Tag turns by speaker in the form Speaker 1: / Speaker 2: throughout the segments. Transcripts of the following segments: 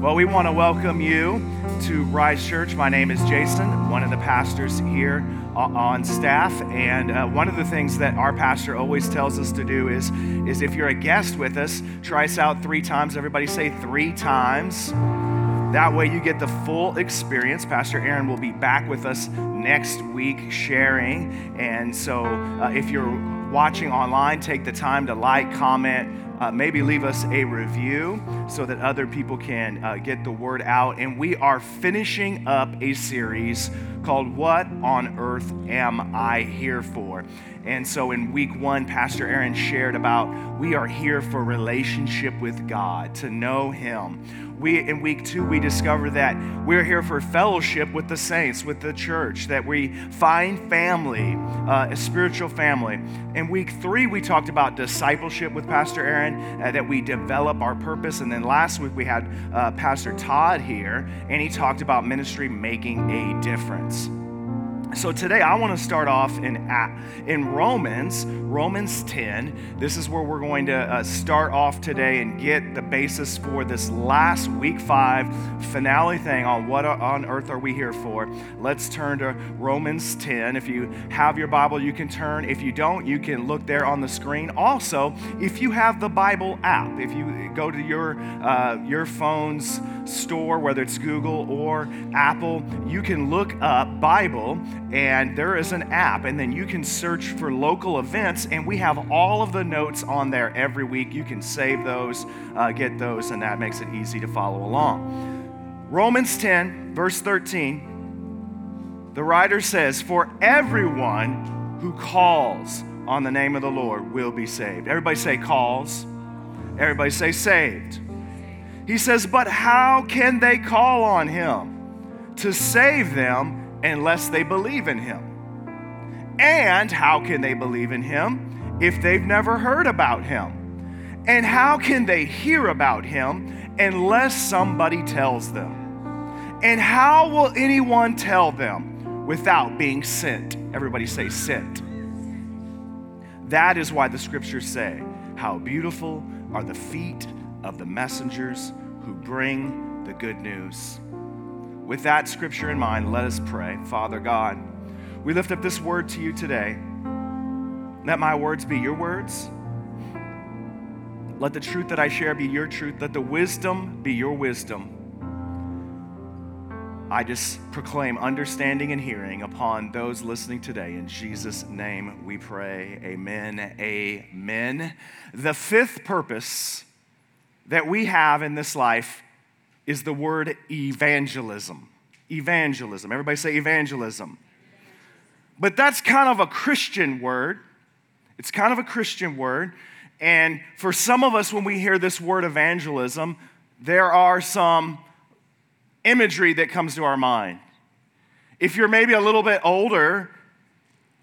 Speaker 1: Well, we want to welcome you to Rise Church. My name is Jason, one of the pastors here on staff. And uh, one of the things that our pastor always tells us to do is, is if you're a guest with us, try us out three times. Everybody say three times. That way, you get the full experience. Pastor Aaron will be back with us next week sharing. And so, uh, if you're watching online, take the time to like, comment, uh, maybe leave us a review so that other people can uh, get the word out. And we are finishing up a series called What on Earth Am I Here For? And so in week one, Pastor Aaron shared about we are here for relationship with God, to know Him we in week two we discover that we're here for fellowship with the saints with the church that we find family uh, a spiritual family. In week three we talked about discipleship with pastor aaron uh, that we develop our purpose. And then last week we had uh, pastor todd here and he talked about ministry making a difference so today I want to start off in in Romans, Romans 10. This is where we're going to uh, start off today and get the basis for this last week 5 finale thing on what on earth are we here for. Let's turn to Romans 10. If you have your Bible, you can turn. If you don't, you can look there on the screen. Also, if you have the Bible app, if you go to your uh, your phone's store, whether it's Google or Apple, you can look up Bible and there is an app, and then you can search for local events, and we have all of the notes on there every week. You can save those, uh, get those, and that makes it easy to follow along. Romans 10, verse 13, the writer says, For everyone who calls on the name of the Lord will be saved. Everybody say calls. Everybody say saved. He says, But how can they call on him to save them unless they believe in him. And how can they believe in him if they've never heard about him? And how can they hear about him unless somebody tells them? And how will anyone tell them without being sent? Everybody say, sent. That is why the scriptures say, How beautiful are the feet of the messengers who bring the good news. With that scripture in mind, let us pray. Father God, we lift up this word to you today. Let my words be your words. Let the truth that I share be your truth. Let the wisdom be your wisdom. I just proclaim understanding and hearing upon those listening today. In Jesus' name we pray. Amen. Amen. The fifth purpose that we have in this life is the word evangelism. Evangelism. Everybody say evangelism. But that's kind of a Christian word. It's kind of a Christian word. And for some of us, when we hear this word evangelism, there are some imagery that comes to our mind. If you're maybe a little bit older,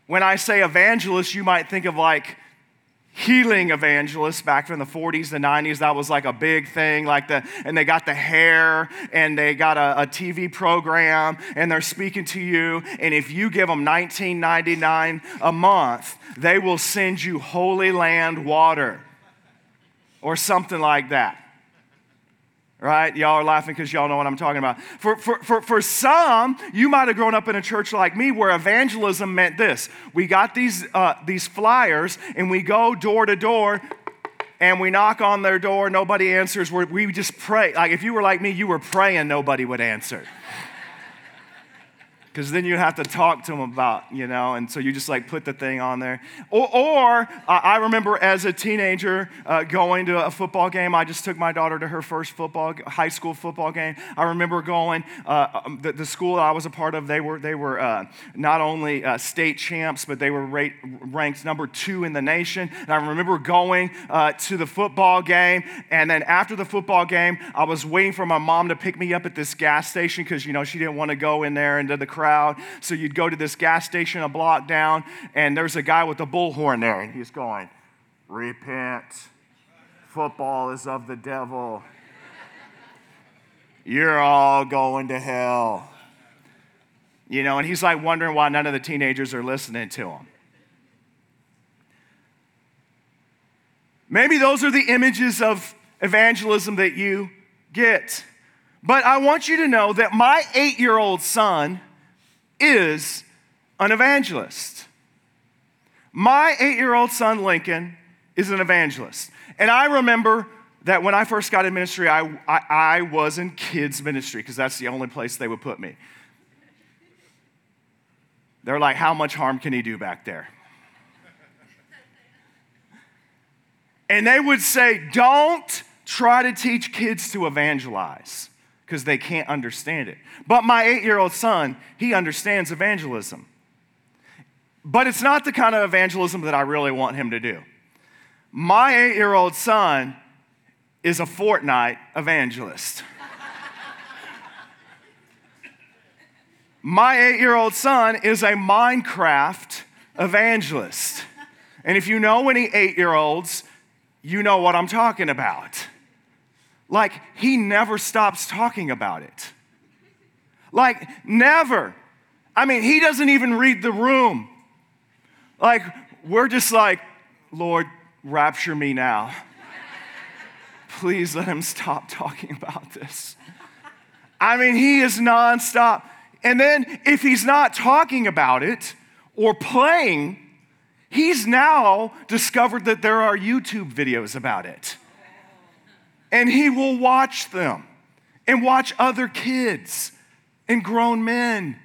Speaker 1: when I say evangelist, you might think of like healing evangelists back in the 40s the 90s that was like a big thing like the and they got the hair and they got a, a tv program and they're speaking to you and if you give them 19.99 a month they will send you holy land water or something like that right? Y'all are laughing because y'all know what I'm talking about. For, for, for, for some, you might have grown up in a church like me where evangelism meant this. We got these, uh, these flyers and we go door to door and we knock on their door, nobody answers. we we just pray. Like if you were like me, you were praying, nobody would answer because then you have to talk to them about, you know, and so you just like put the thing on there. Or, or uh, I remember as a teenager uh, going to a football game. I just took my daughter to her first football, high school football game. I remember going, uh, um, the, the, school I was a part of, they were, they were uh, not only uh, state champs, but they were rate, ranked number two in the nation. And I remember going uh, to the football game. And then after the football game, I was waiting for my mom to pick me up at this gas station because, you know, she didn't want to go in there into the crowd crowd. So you'd go to this gas station a block down, and there's a guy with a bullhorn there, and he's going, Repent. Football is of the devil. You're all going to hell. You know, and he's like wondering why none of the teenagers are listening to him. Maybe those are the images of evangelism that you get. But I want you to know that my eight year old son is an evangelist. My eight year old son, Lincoln, is an evangelist. And I remember that when I first got in ministry, I, I, I was in kids' ministry because that's the only place they would put me. They're like, how much harm can he do back there? And they would say, don't try to teach kids to evangelize because they can't understand it. But my eight year old son, he understands evangelism. But it's not the kind of evangelism that I really want him to do. My eight year old son is a Fortnite evangelist. My eight year old son is a Minecraft evangelist. And if you know any eight year olds, you know what I'm talking about. Like, he never stops talking about it. Like, never. I mean, he doesn't even read the room. Like, we're just like, Lord, rapture me now. Please let him stop talking about this. I mean, he is nonstop. And then if he's not talking about it or playing, he's now discovered that there are YouTube videos about it. And he will watch them and watch other kids and grown men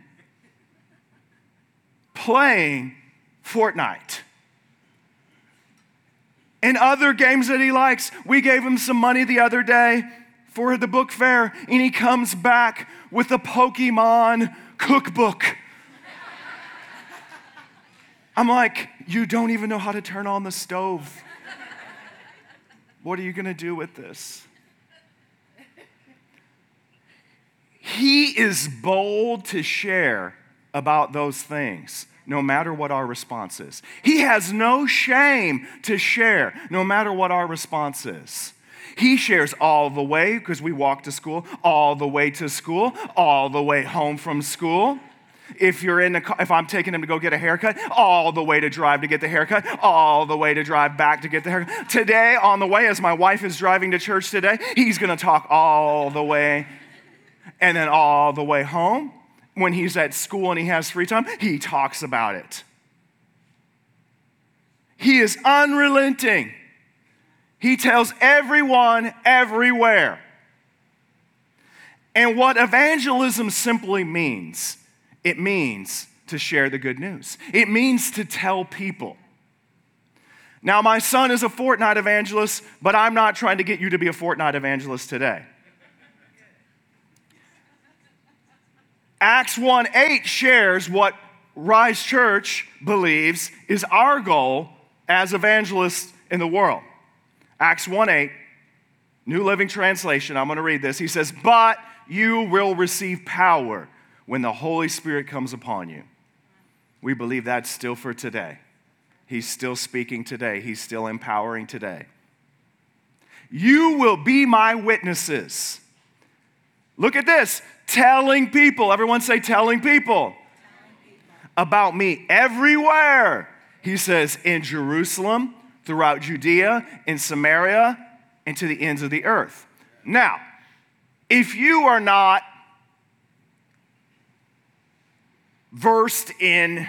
Speaker 1: playing Fortnite and other games that he likes. We gave him some money the other day for the book fair, and he comes back with a Pokemon cookbook. I'm like, you don't even know how to turn on the stove. What are you going to do with this? He is bold to share about those things, no matter what our response is. He has no shame to share, no matter what our response is. He shares all the way because we walk to school, all the way to school, all the way home from school. If you're in car, if I'm taking him to go get a haircut, all the way to drive to get the haircut, all the way to drive back to get the haircut. Today, on the way, as my wife is driving to church today, he's gonna talk all the way and then all the way home. When he's at school and he has free time, he talks about it. He is unrelenting. He tells everyone everywhere. And what evangelism simply means, it means to share the good news. It means to tell people. Now, my son is a Fortnite evangelist, but I'm not trying to get you to be a Fortnite evangelist today. Acts 1 8 shares what Rise Church believes is our goal as evangelists in the world. Acts 1 8, New Living Translation, I'm going to read this. He says, But you will receive power when the Holy Spirit comes upon you. We believe that's still for today. He's still speaking today, He's still empowering today. You will be my witnesses. Look at this telling people, everyone say, telling people, telling people. about me everywhere. He says, in Jerusalem, throughout Judea, in Samaria, and to the ends of the earth. Now, if you are not versed in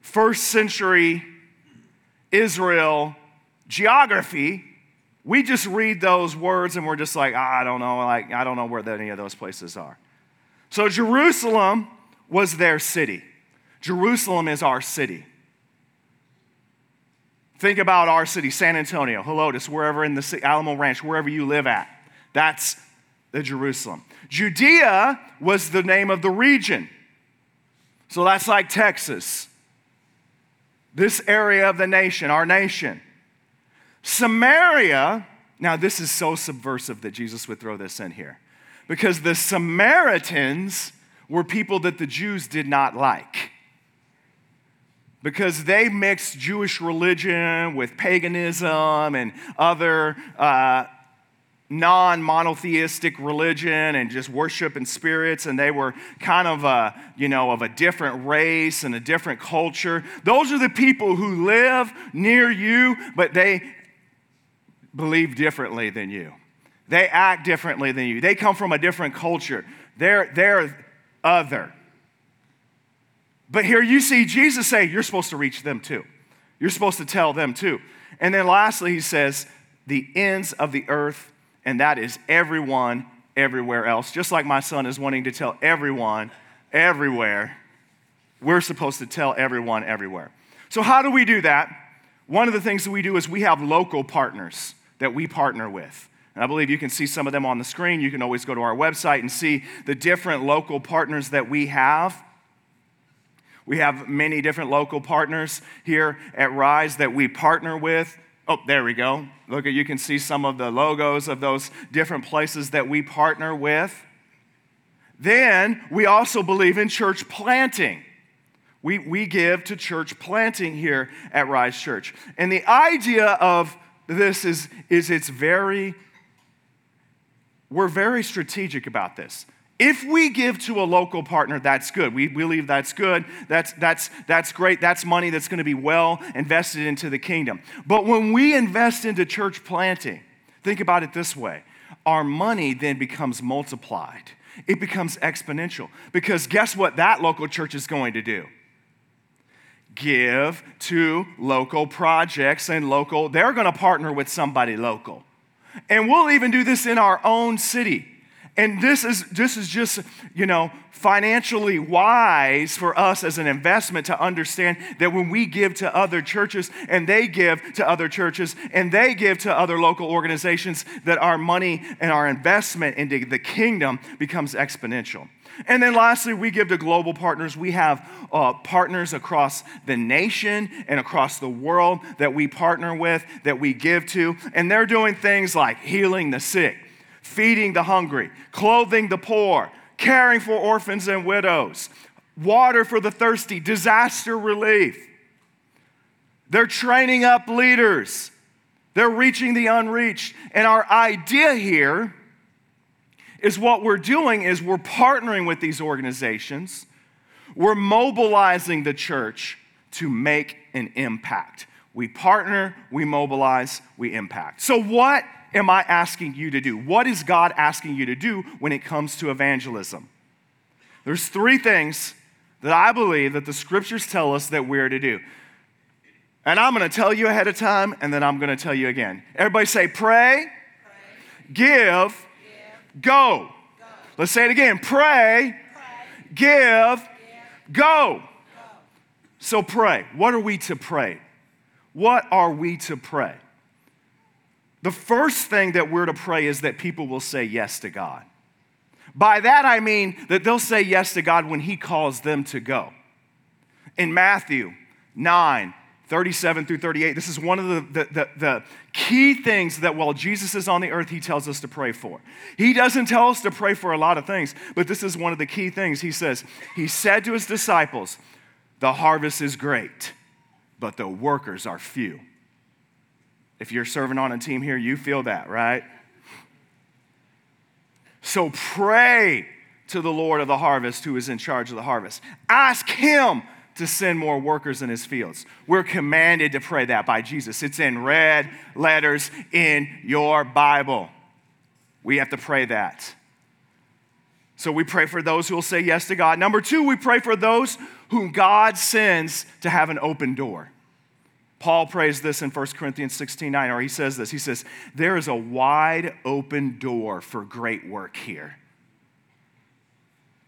Speaker 1: first century Israel geography, we just read those words and we're just like, ah, I don't know, like I don't know where any of those places are. So Jerusalem was their city. Jerusalem is our city. Think about our city, San Antonio, Helotes, wherever in the city, Alamo Ranch, wherever you live at. That's the Jerusalem. Judea was the name of the region. So that's like Texas. This area of the nation, our nation. Samaria, now this is so subversive that Jesus would throw this in here. Because the Samaritans were people that the Jews did not like because they mixed Jewish religion with paganism and other uh, non monotheistic religion and just worship and spirits, and they were kind of a, you know, of a different race and a different culture. Those are the people who live near you, but they believe differently than you. They act differently than you. They come from a different culture. They're, they're other. But here you see Jesus say, You're supposed to reach them too. You're supposed to tell them too. And then lastly, he says, The ends of the earth, and that is everyone everywhere else. Just like my son is wanting to tell everyone everywhere, we're supposed to tell everyone everywhere. So, how do we do that? One of the things that we do is we have local partners that we partner with. And I believe you can see some of them on the screen. You can always go to our website and see the different local partners that we have. We have many different local partners here at Rise that we partner with. Oh, there we go. Look you can see some of the logos of those different places that we partner with. Then we also believe in church planting. We, we give to church planting here at Rise Church. And the idea of this is, is it's very, we're very strategic about this. If we give to a local partner, that's good. We believe that's good. That's, that's, that's great. That's money that's going to be well invested into the kingdom. But when we invest into church planting, think about it this way our money then becomes multiplied, it becomes exponential. Because guess what that local church is going to do? Give to local projects and local, they're going to partner with somebody local. And we'll even do this in our own city. And this is, this is just, you know, financially wise for us as an investment to understand that when we give to other churches and they give to other churches and they give to other local organizations, that our money and our investment into the kingdom becomes exponential. And then lastly, we give to global partners. We have uh, partners across the nation and across the world that we partner with, that we give to. And they're doing things like healing the sick, feeding the hungry, clothing the poor, caring for orphans and widows, water for the thirsty, disaster relief. They're training up leaders. They're reaching the unreached. And our idea here is what we're doing is we're partnering with these organizations. We're mobilizing the church to make an impact. We partner, we mobilize, we impact. So what am I asking you to do? What is God asking you to do when it comes to evangelism? There's three things that I believe that the scriptures tell us that we're to do. And I'm going to tell you ahead of time, and then I'm going to tell you again. Everybody say, pray, pray. Give, give, go. go. Let's say it again pray, pray. give, give go. go. So pray. What are we to pray? What are we to pray? The first thing that we're to pray is that people will say yes to God. By that I mean that they'll say yes to God when He calls them to go. In Matthew 9, 37 through 38, this is one of the, the, the, the, key things that while Jesus is on the earth, He tells us to pray for. He doesn't tell us to pray for a lot of things, but this is one of the key things. He says, He said to His disciples, The harvest is great, but the workers are few. If you're serving on a team here, you feel that, right? So pray to the Lord of the harvest who is in charge of the harvest. Ask Him to send more workers in His fields. We're commanded to pray that by Jesus. It's in red letters in your Bible. We have to pray that. So we pray for those who will say yes to God. Number two, we pray for those whom God sends to have an open door. Paul prays this in 1 Corinthians 16 9, or he says this. He says, There is a wide open door for great work here.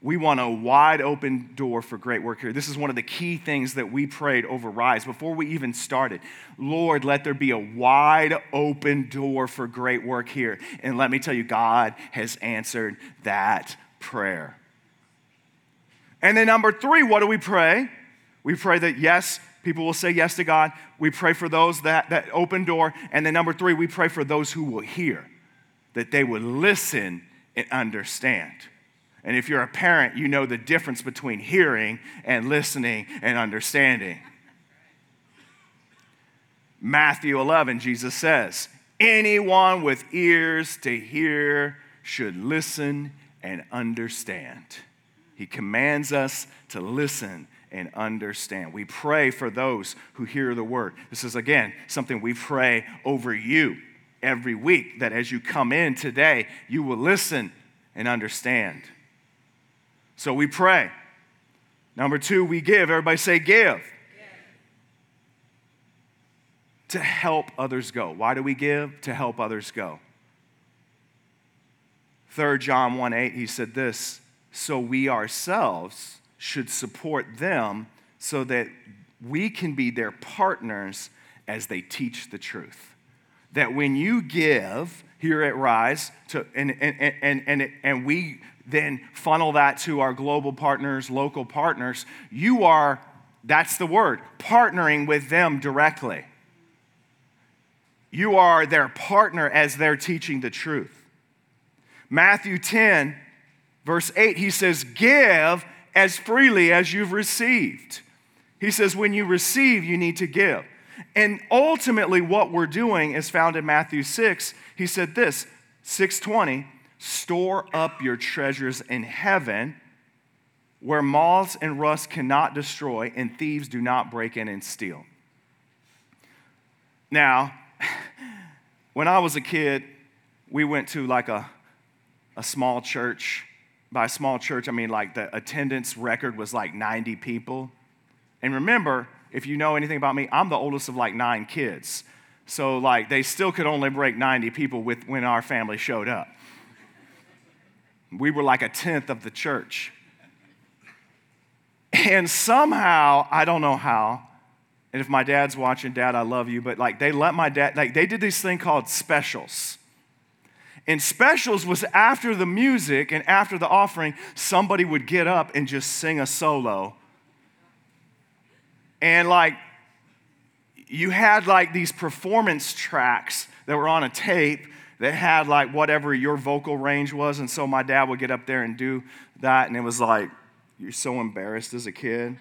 Speaker 1: We want a wide open door for great work here. This is one of the key things that we prayed over Rise before we even started. Lord, let there be a wide open door for great work here. And let me tell you, God has answered that prayer. And then, number three, what do we pray? We pray that, yes, People will say yes to God. We pray for those that, that open door. And then number three, we pray for those who will hear, that they would listen and understand. And if you're a parent, you know the difference between hearing and listening and understanding. Matthew 11, Jesus says, Anyone with ears to hear should listen and understand. He commands us to listen and understand. We pray for those who hear the word. This is, again, something we pray over you. every week, that as you come in today, you will listen and understand. So we pray. Number two, we give. Everybody say, give. To help others go. Why do we give? To help others go. 3 John 1 8, he said this So we ourselves should support them so that we can be their partners as they teach the truth. That when you give here at Rise, to, and, and, and, and, and we then funnel that to our global partners, local partners, you are, that's the word, partnering with them directly. You are their partner as they're teaching the truth. Matthew 10, verse 8, he says, Give as freely as you've received. He says, When you receive, you need to give. And ultimately, what we're doing is found in Matthew 6. He said this 620, store up your treasures in heaven where moths and rust cannot destroy and thieves do not break in and steal. Now, when I was a kid, we went to like a a small church. By a small church, I mean like the attendance record was like 90 people. And remember, if you know anything about me, I'm the oldest of like nine kids. So like they still could only break 90 people with when our family showed up. We were like a tenth of the church. And somehow, I don't know how, and if my dad's watching, Dad, I love you, but like they let my dad, like they did this thing called specials. And specials was after the music and after the offering, somebody would get up and just sing a solo. And like, you had like these performance tracks that were on a tape that had like whatever your vocal range was. And so my dad would get up there and do that. And it was like, you're so embarrassed as a kid.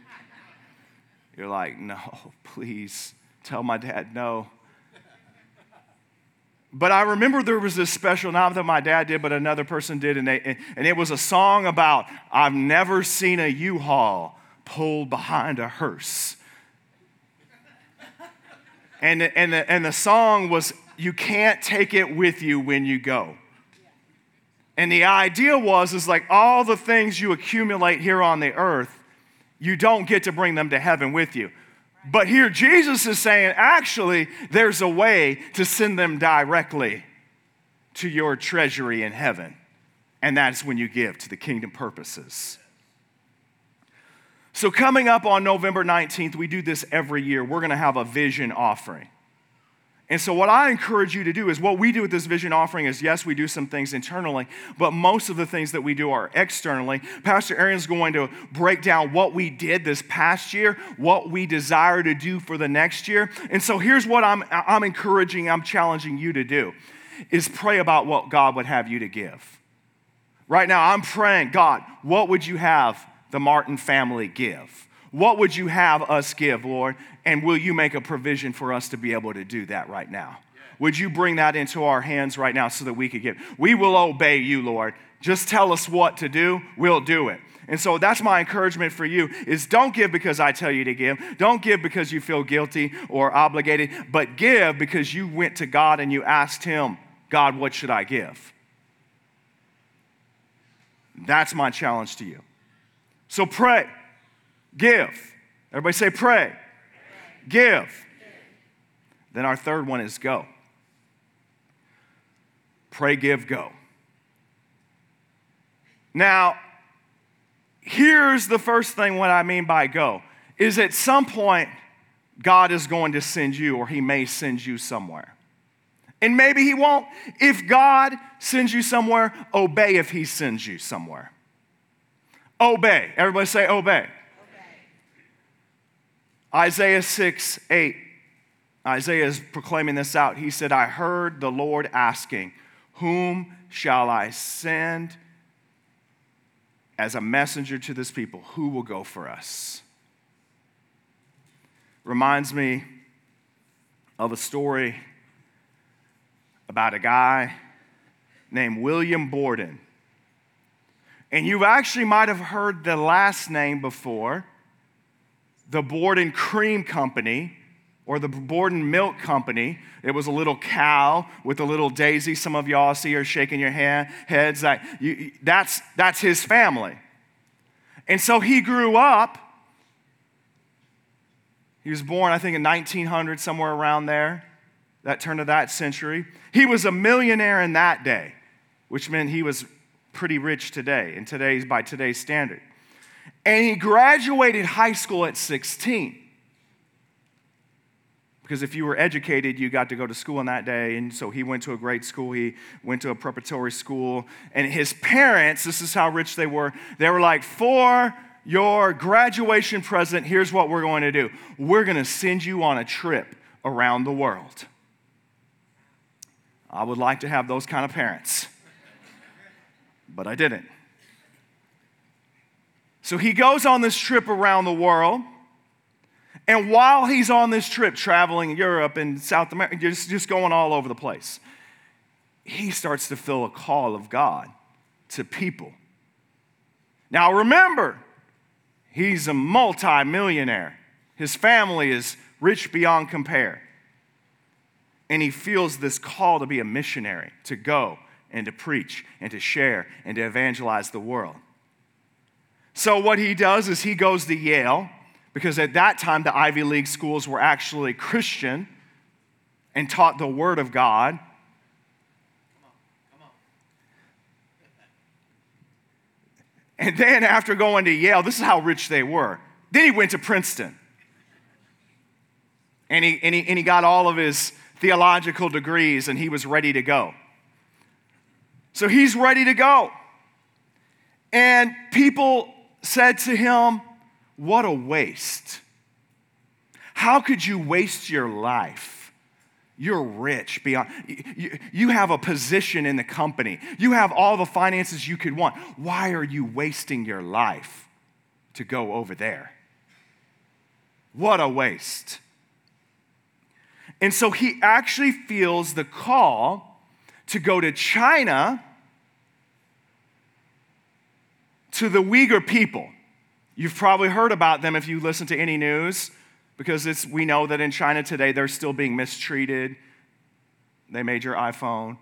Speaker 1: You're like, no, please tell my dad no. But I remember there was this special, not that my dad did, but another person did, and, they, and it was a song about I've never seen a U-Haul pulled behind a hearse. And, and, the, and the song was, You can't take it with you when you go. And the idea was, is like all the things you accumulate here on the earth, you don't get to bring them to heaven with you. But here Jesus is saying, actually, there's a way to send them directly to your treasury in heaven. And that's when you give to the kingdom purposes. So, coming up on November 19th, we do this every year. We're going to have a vision offering. And so, what I encourage you to do is what we do with this vision offering is yes, we do some things internally, but most of the things that we do are externally. Pastor Aaron's going to break down what we did this past year, what we desire to do for the next year. And so, here's what I'm, I'm encouraging, I'm challenging you to do is pray about what God would have you to give. Right now, I'm praying, God, what would you have the Martin family give? What would you have us give, Lord? And will you make a provision for us to be able to do that right now? Would you bring that into our hands right now so that we could give? We will obey you, Lord. Just tell us what to do, we'll do it. And so that's my encouragement for you is don't give because I tell you to give. Don't give because you feel guilty or obligated, but give because you went to God and you asked him, God, what should I give? That's my challenge to you. So pray. Give. Everybody say pray. Give. Then our third one is go. Pray, give, go. Now, here's the first thing what I mean by go is at some point God is going to send you or he may send you somewhere. And maybe he won't. If God sends you somewhere, obey if he sends you somewhere. Obey. Everybody say obey. Isaiah 6 8. Isaiah is proclaiming this out. He said, I heard the Lord asking, Whom shall I send as a messenger to this people? Who will go for us? Reminds me of a story about a guy named William Borden. And you actually might have heard the last name before the Borden Cream Company, or the Borden Milk Company. It was a little cow with a little daisy. Some of y'all see her shaking your hand, heads. Like, you, that's, that's his family. And so he grew up. He was born, I think, in 1900, somewhere around there, that turn of that century. He was a millionaire in that day, which meant he was pretty rich today, in today's, by today's standard. And he graduated high school at 16. Because if you were educated, you got to go to school on that day. And so he went to a great school. He went to a preparatory school. And his parents, this is how rich they were, they were like, for your graduation present, here's what we're going to do we're going to send you on a trip around the world. I would like to have those kind of parents, but I didn't. So he goes on this trip around the world. And while he's on this trip, traveling Europe and South America, just, just going all over the place, he starts to feel a call of God to people. Now remember, he's a multimillionaire. His family is rich beyond compare. And he feels this call to be a missionary, to go and to preach and to share and to evangelize the world. So, what he does is he goes to Yale because at that time the Ivy League schools were actually Christian and taught the Word of God. And then after going to Yale, this is how rich they were. Then he went to Princeton. And he, and he, and he got all of his theological degrees and he was ready to go. So he's ready to go. And people said to him, what a waste. How could you waste your life? You're rich beyond, you, you have a position in the company. You have all the finances you could want. Why are you wasting your life to go over there? What a waste. And so he actually feels the call to go to China to the Uyghur people. You've probably heard about them if you listen to any news, because we know that in China today they're still being mistreated. They made your iPhone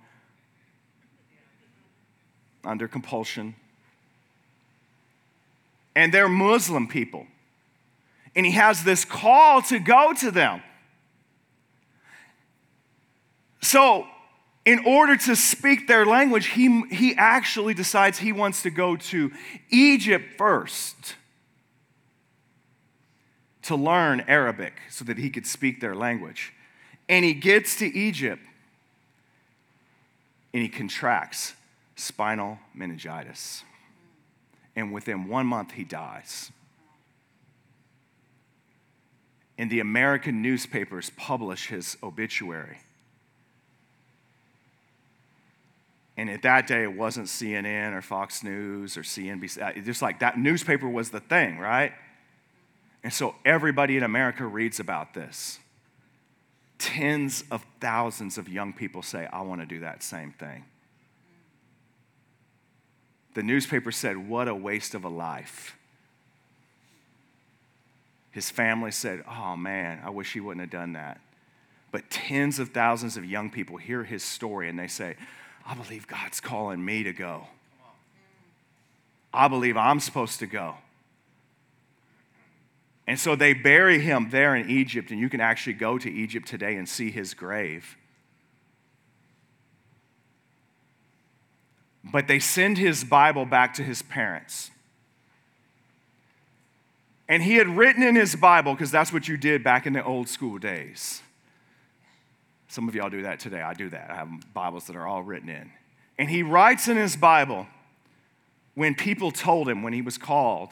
Speaker 1: under compulsion. And they're Muslim people. And he has this call to go to them. So, in order to speak their language, he, he actually decides he wants to go to Egypt first to learn Arabic so that he could speak their language. And he gets to Egypt and he contracts spinal meningitis. And within one month, he dies. And the American newspapers publish his obituary. And at that day, it wasn't CNN or Fox News or CNBC. Uh, just like that newspaper was the thing, right? And so everybody in America reads about this. Tens of thousands of young people say, I want to do that same thing. The newspaper said, What a waste of a life. His family said, Oh man, I wish he wouldn't have done that. But tens of thousands of young people hear his story and they say, I believe God's calling me to go. I believe I'm supposed to go. And so they bury him there in Egypt, and you can actually go to Egypt today and see his grave. But they send his Bible back to his parents. And he had written in his Bible, because that's what you did back in the old school days. Some of y'all do that today. I do that. I have Bibles that are all written in. And he writes in his Bible when people told him, when he was called,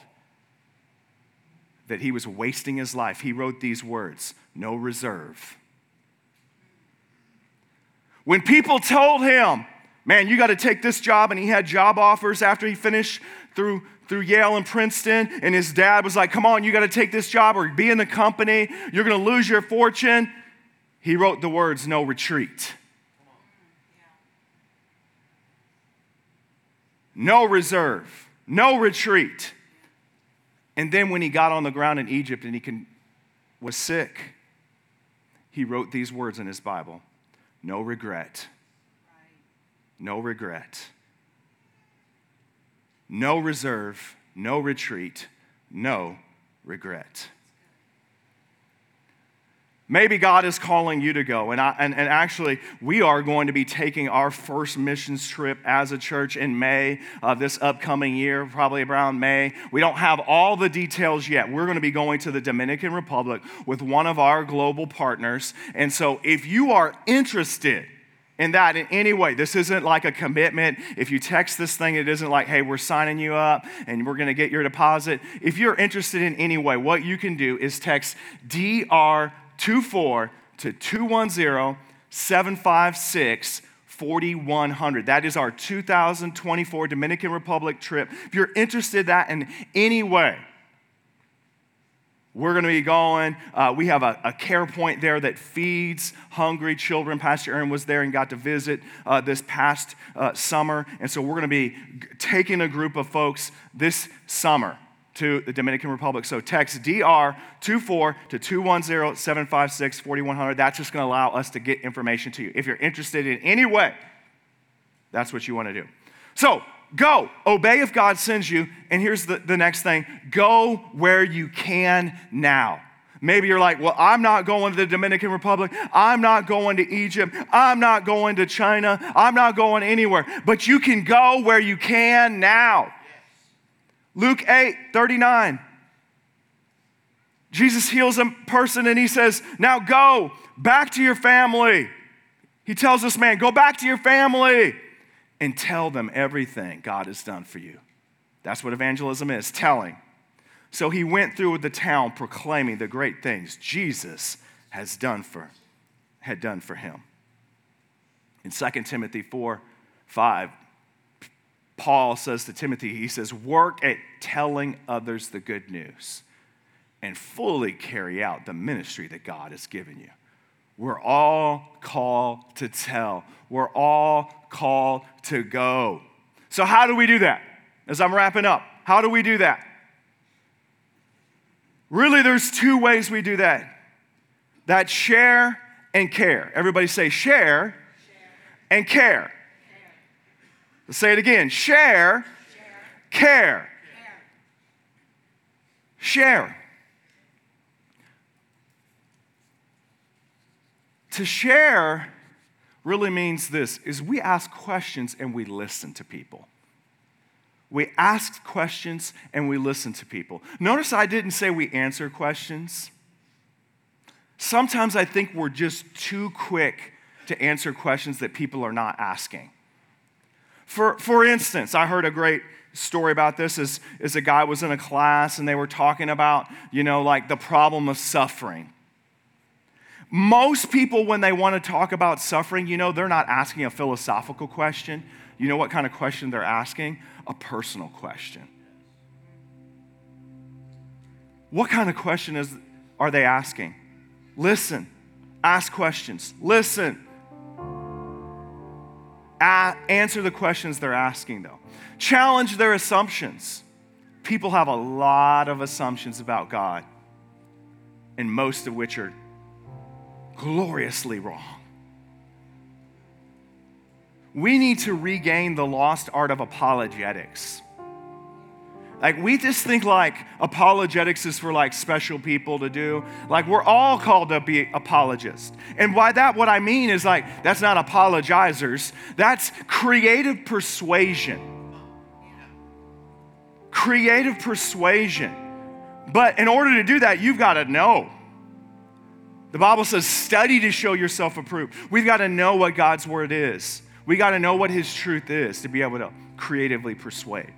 Speaker 1: that he was wasting his life, he wrote these words no reserve. When people told him, man, you got to take this job, and he had job offers after he finished through, through Yale and Princeton, and his dad was like, come on, you got to take this job or be in the company, you're going to lose your fortune. He wrote the words, no retreat. No reserve, no retreat. And then when he got on the ground in Egypt and he can, was sick, he wrote these words in his Bible no regret. No regret. No reserve, no retreat, no regret. Maybe God is calling you to go. And, I, and, and actually, we are going to be taking our first missions trip as a church in May of this upcoming year, probably around May. We don't have all the details yet. We're going to be going to the Dominican Republic with one of our global partners. And so, if you are interested, in that in any way. This isn't like a commitment. If you text this thing, it isn't like, hey, we're signing you up and we're going to get your deposit. If you're interested in any way, what you can do is text DR 24 to 210 756 4100. That is our 2024 Dominican Republic trip. If you're interested in that in any way, we're going to be going. Uh, we have a, a, care point there that feeds hungry children. Pastor Aaron was there and got to visit uh, this past uh, summer. And so we're going to be taking a group of folks this summer to the Dominican Republic. So text DR24 to 210 756 4100. That's just going to allow us to get information to you. If you're interested in any way, that's what you want to do. So go, obey if God sends you. And here's the, the next thing go where you can now. Maybe you're like, well, I'm not going to the Dominican Republic. I'm not going to Egypt. I'm not going to China. I'm not going anywhere. But you can go where you can now. Luke 8 39. Jesus heals a person and he says, Now go back to your family. He tells this man, Go back to your family and tell them everything God has done for you. That's what evangelism is telling. So he went through the town proclaiming the great things Jesus has done for, had done for him. In 2 Timothy 4 5, Paul says to Timothy, he says, work at telling others the good news and fully carry out the ministry that God has given you. We're all called to tell, we're all called to go. So, how do we do that? As I'm wrapping up, how do we do that? Really, there's two ways we do that that share and care. Everybody say share, share. and care. Let's say it again share, share. Care. care. Share. To share really means this is we ask questions and we listen to people. We ask questions and we listen to people. Notice I didn't say we answer questions. Sometimes I think we're just too quick to answer questions that people are not asking. For, for instance, I heard a great story about this is, is a guy was in a class and they were talking about, you know, like the problem of suffering. Most people, when they want to talk about suffering, you know, they're not asking a philosophical question. You know what kind of question they're asking? A personal question. What kind of question is, are they asking? Listen, ask questions, listen answer the questions they're asking, though. Challenge their assumptions. People have a lot of assumptions about God, and most of which are gloriously wrong. We need to regain the lost art of apologetics. Like, we just think like apologetics is for like special people to do. Like, we're all called to be apologists. And by that, what I mean is like, that's not apologizers, that's creative persuasion. Creative persuasion. But in order to do that, you've got to know. The Bible says, study to show yourself approved. We've got to know what God's word is. We got to know what his truth is to be able to creatively persuade.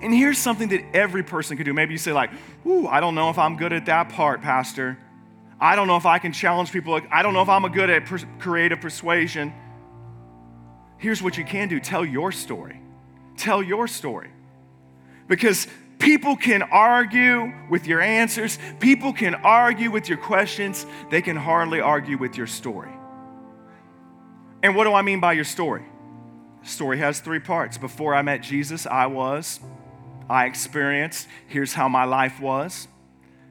Speaker 1: And here's something that every person could do. Maybe you say, like, ooh, I don't know if I'm good at that part, Pastor. I don't know if I can challenge people. I don't know if I'm a good at per- creative persuasion. Here's what you can do tell your story. Tell your story. Because people can argue with your answers, people can argue with your questions, they can hardly argue with your story. And what do I mean by your story? Story has three parts. Before I met Jesus, I was. I experienced. Here's how my life was.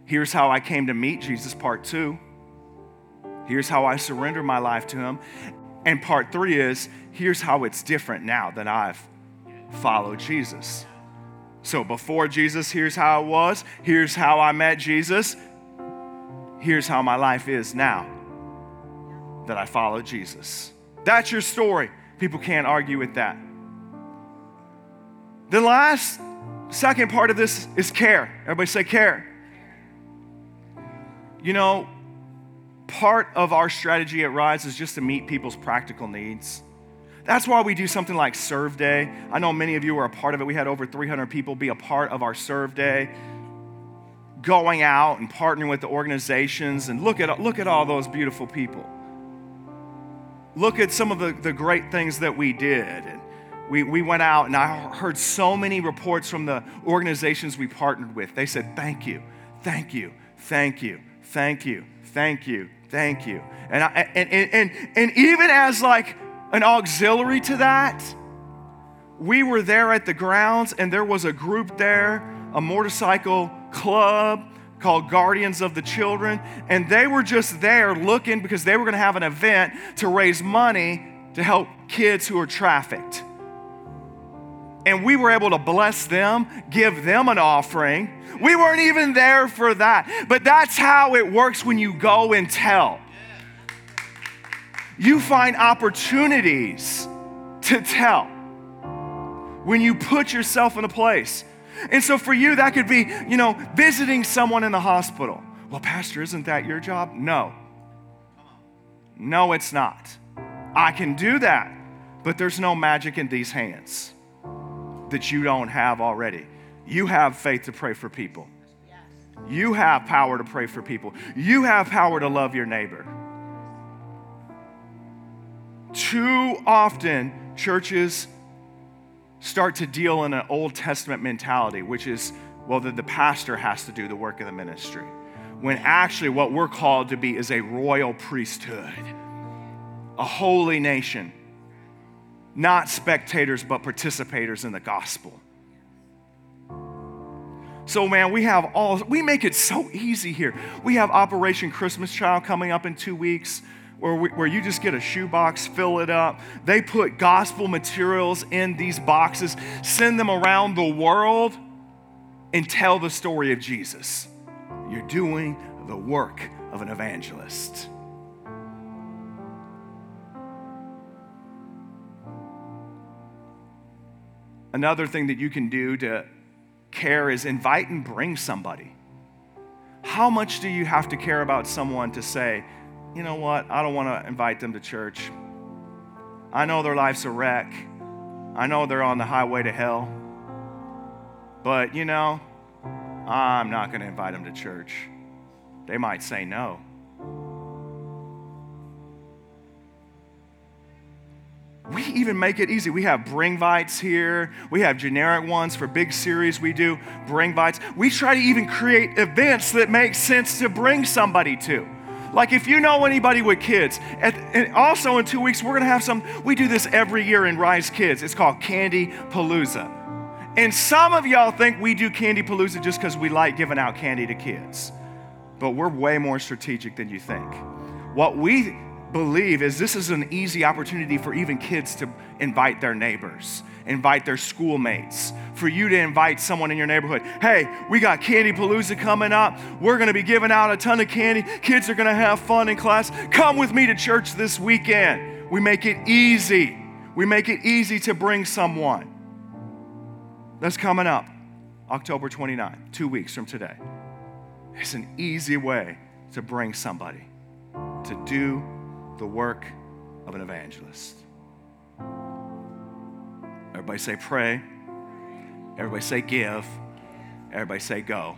Speaker 1: Here's how I came to meet Jesus, part two. Here's how I surrender my life to Him. And part three is here's how it's different now that I've followed Jesus. So before Jesus, here's how it was. Here's how I met Jesus. Here's how my life is now that I follow Jesus. That's your story. People can't argue with that. The last, second part of this is care. Everybody say care. You know, part of our strategy at Rise is just to meet people's practical needs. That's why we do something like Serve Day. I know many of you were a part of it. We had over 300 people be a part of our Serve Day, going out and partnering with the organizations. And look at, look at all those beautiful people. Look at some of the, the great things that we did. And we, we went out, and I heard so many reports from the organizations we partnered with. They said, Thank you, thank you, thank you, thank you, thank you, thank you. And, I, and, and, and, and even as like an auxiliary to that, we were there at the grounds and there was a group there, a motorcycle club called Guardians of the Children, and they were just there looking because they were going to have an event to raise money to help kids who are trafficked. And we were able to bless them, give them an offering. We weren't even there for that. But that's how it works when you go and tell you find opportunities to tell when you put yourself in a place. And so for you, that could be, you know, visiting someone in the hospital. Well, Pastor, isn't that your job? No. No, it's not. I can do that, but there's no magic in these hands that you don't have already. You have faith to pray for people. You have power to pray for people. You have power to love your neighbor. Too often, churches start to deal in an Old Testament mentality, which is, well, that the pastor has to do the work of the ministry. When actually, what we're called to be is a royal priesthood, a holy nation, not spectators, but participators in the gospel. So, man, we have all, we make it so easy here. We have Operation Christmas Child coming up in two weeks where, we, where you just get a shoebox, fill it up. They put gospel materials in these boxes, send them around the world, and tell the story of Jesus. You're doing the work of an evangelist. Another thing that you can do to care is invite and bring somebody. How much do you have to care about someone to say, you know what? I don't want to invite them to church. I know their life's a wreck. I know they're on the highway to hell. But, you know, I'm not going to invite them to church. They might say no. We even make it easy. We have bring bites here. We have generic ones for big series. We do bring bites. We try to even create events that make sense to bring somebody to. Like if you know anybody with kids, at, and also in two weeks, we're gonna have some, we do this every year in Rise Kids. It's called Candy Palooza. And some of y'all think we do Candy Palooza just because we like giving out candy to kids. But we're way more strategic than you think. What we believe is this is an easy opportunity for even kids to invite their neighbors, invite their schoolmates, for you to invite someone in your neighborhood. Hey, we got Candy Palooza coming up. We're going to be giving out a ton of candy. Kids are going to have fun in class. Come with me to church this weekend. We make it easy. We make it easy to bring someone. That's coming up October 29, two weeks from today. It's an easy way to bring somebody to do the work of an evangelist. Everybody say pray. Everybody say give. Everybody say go.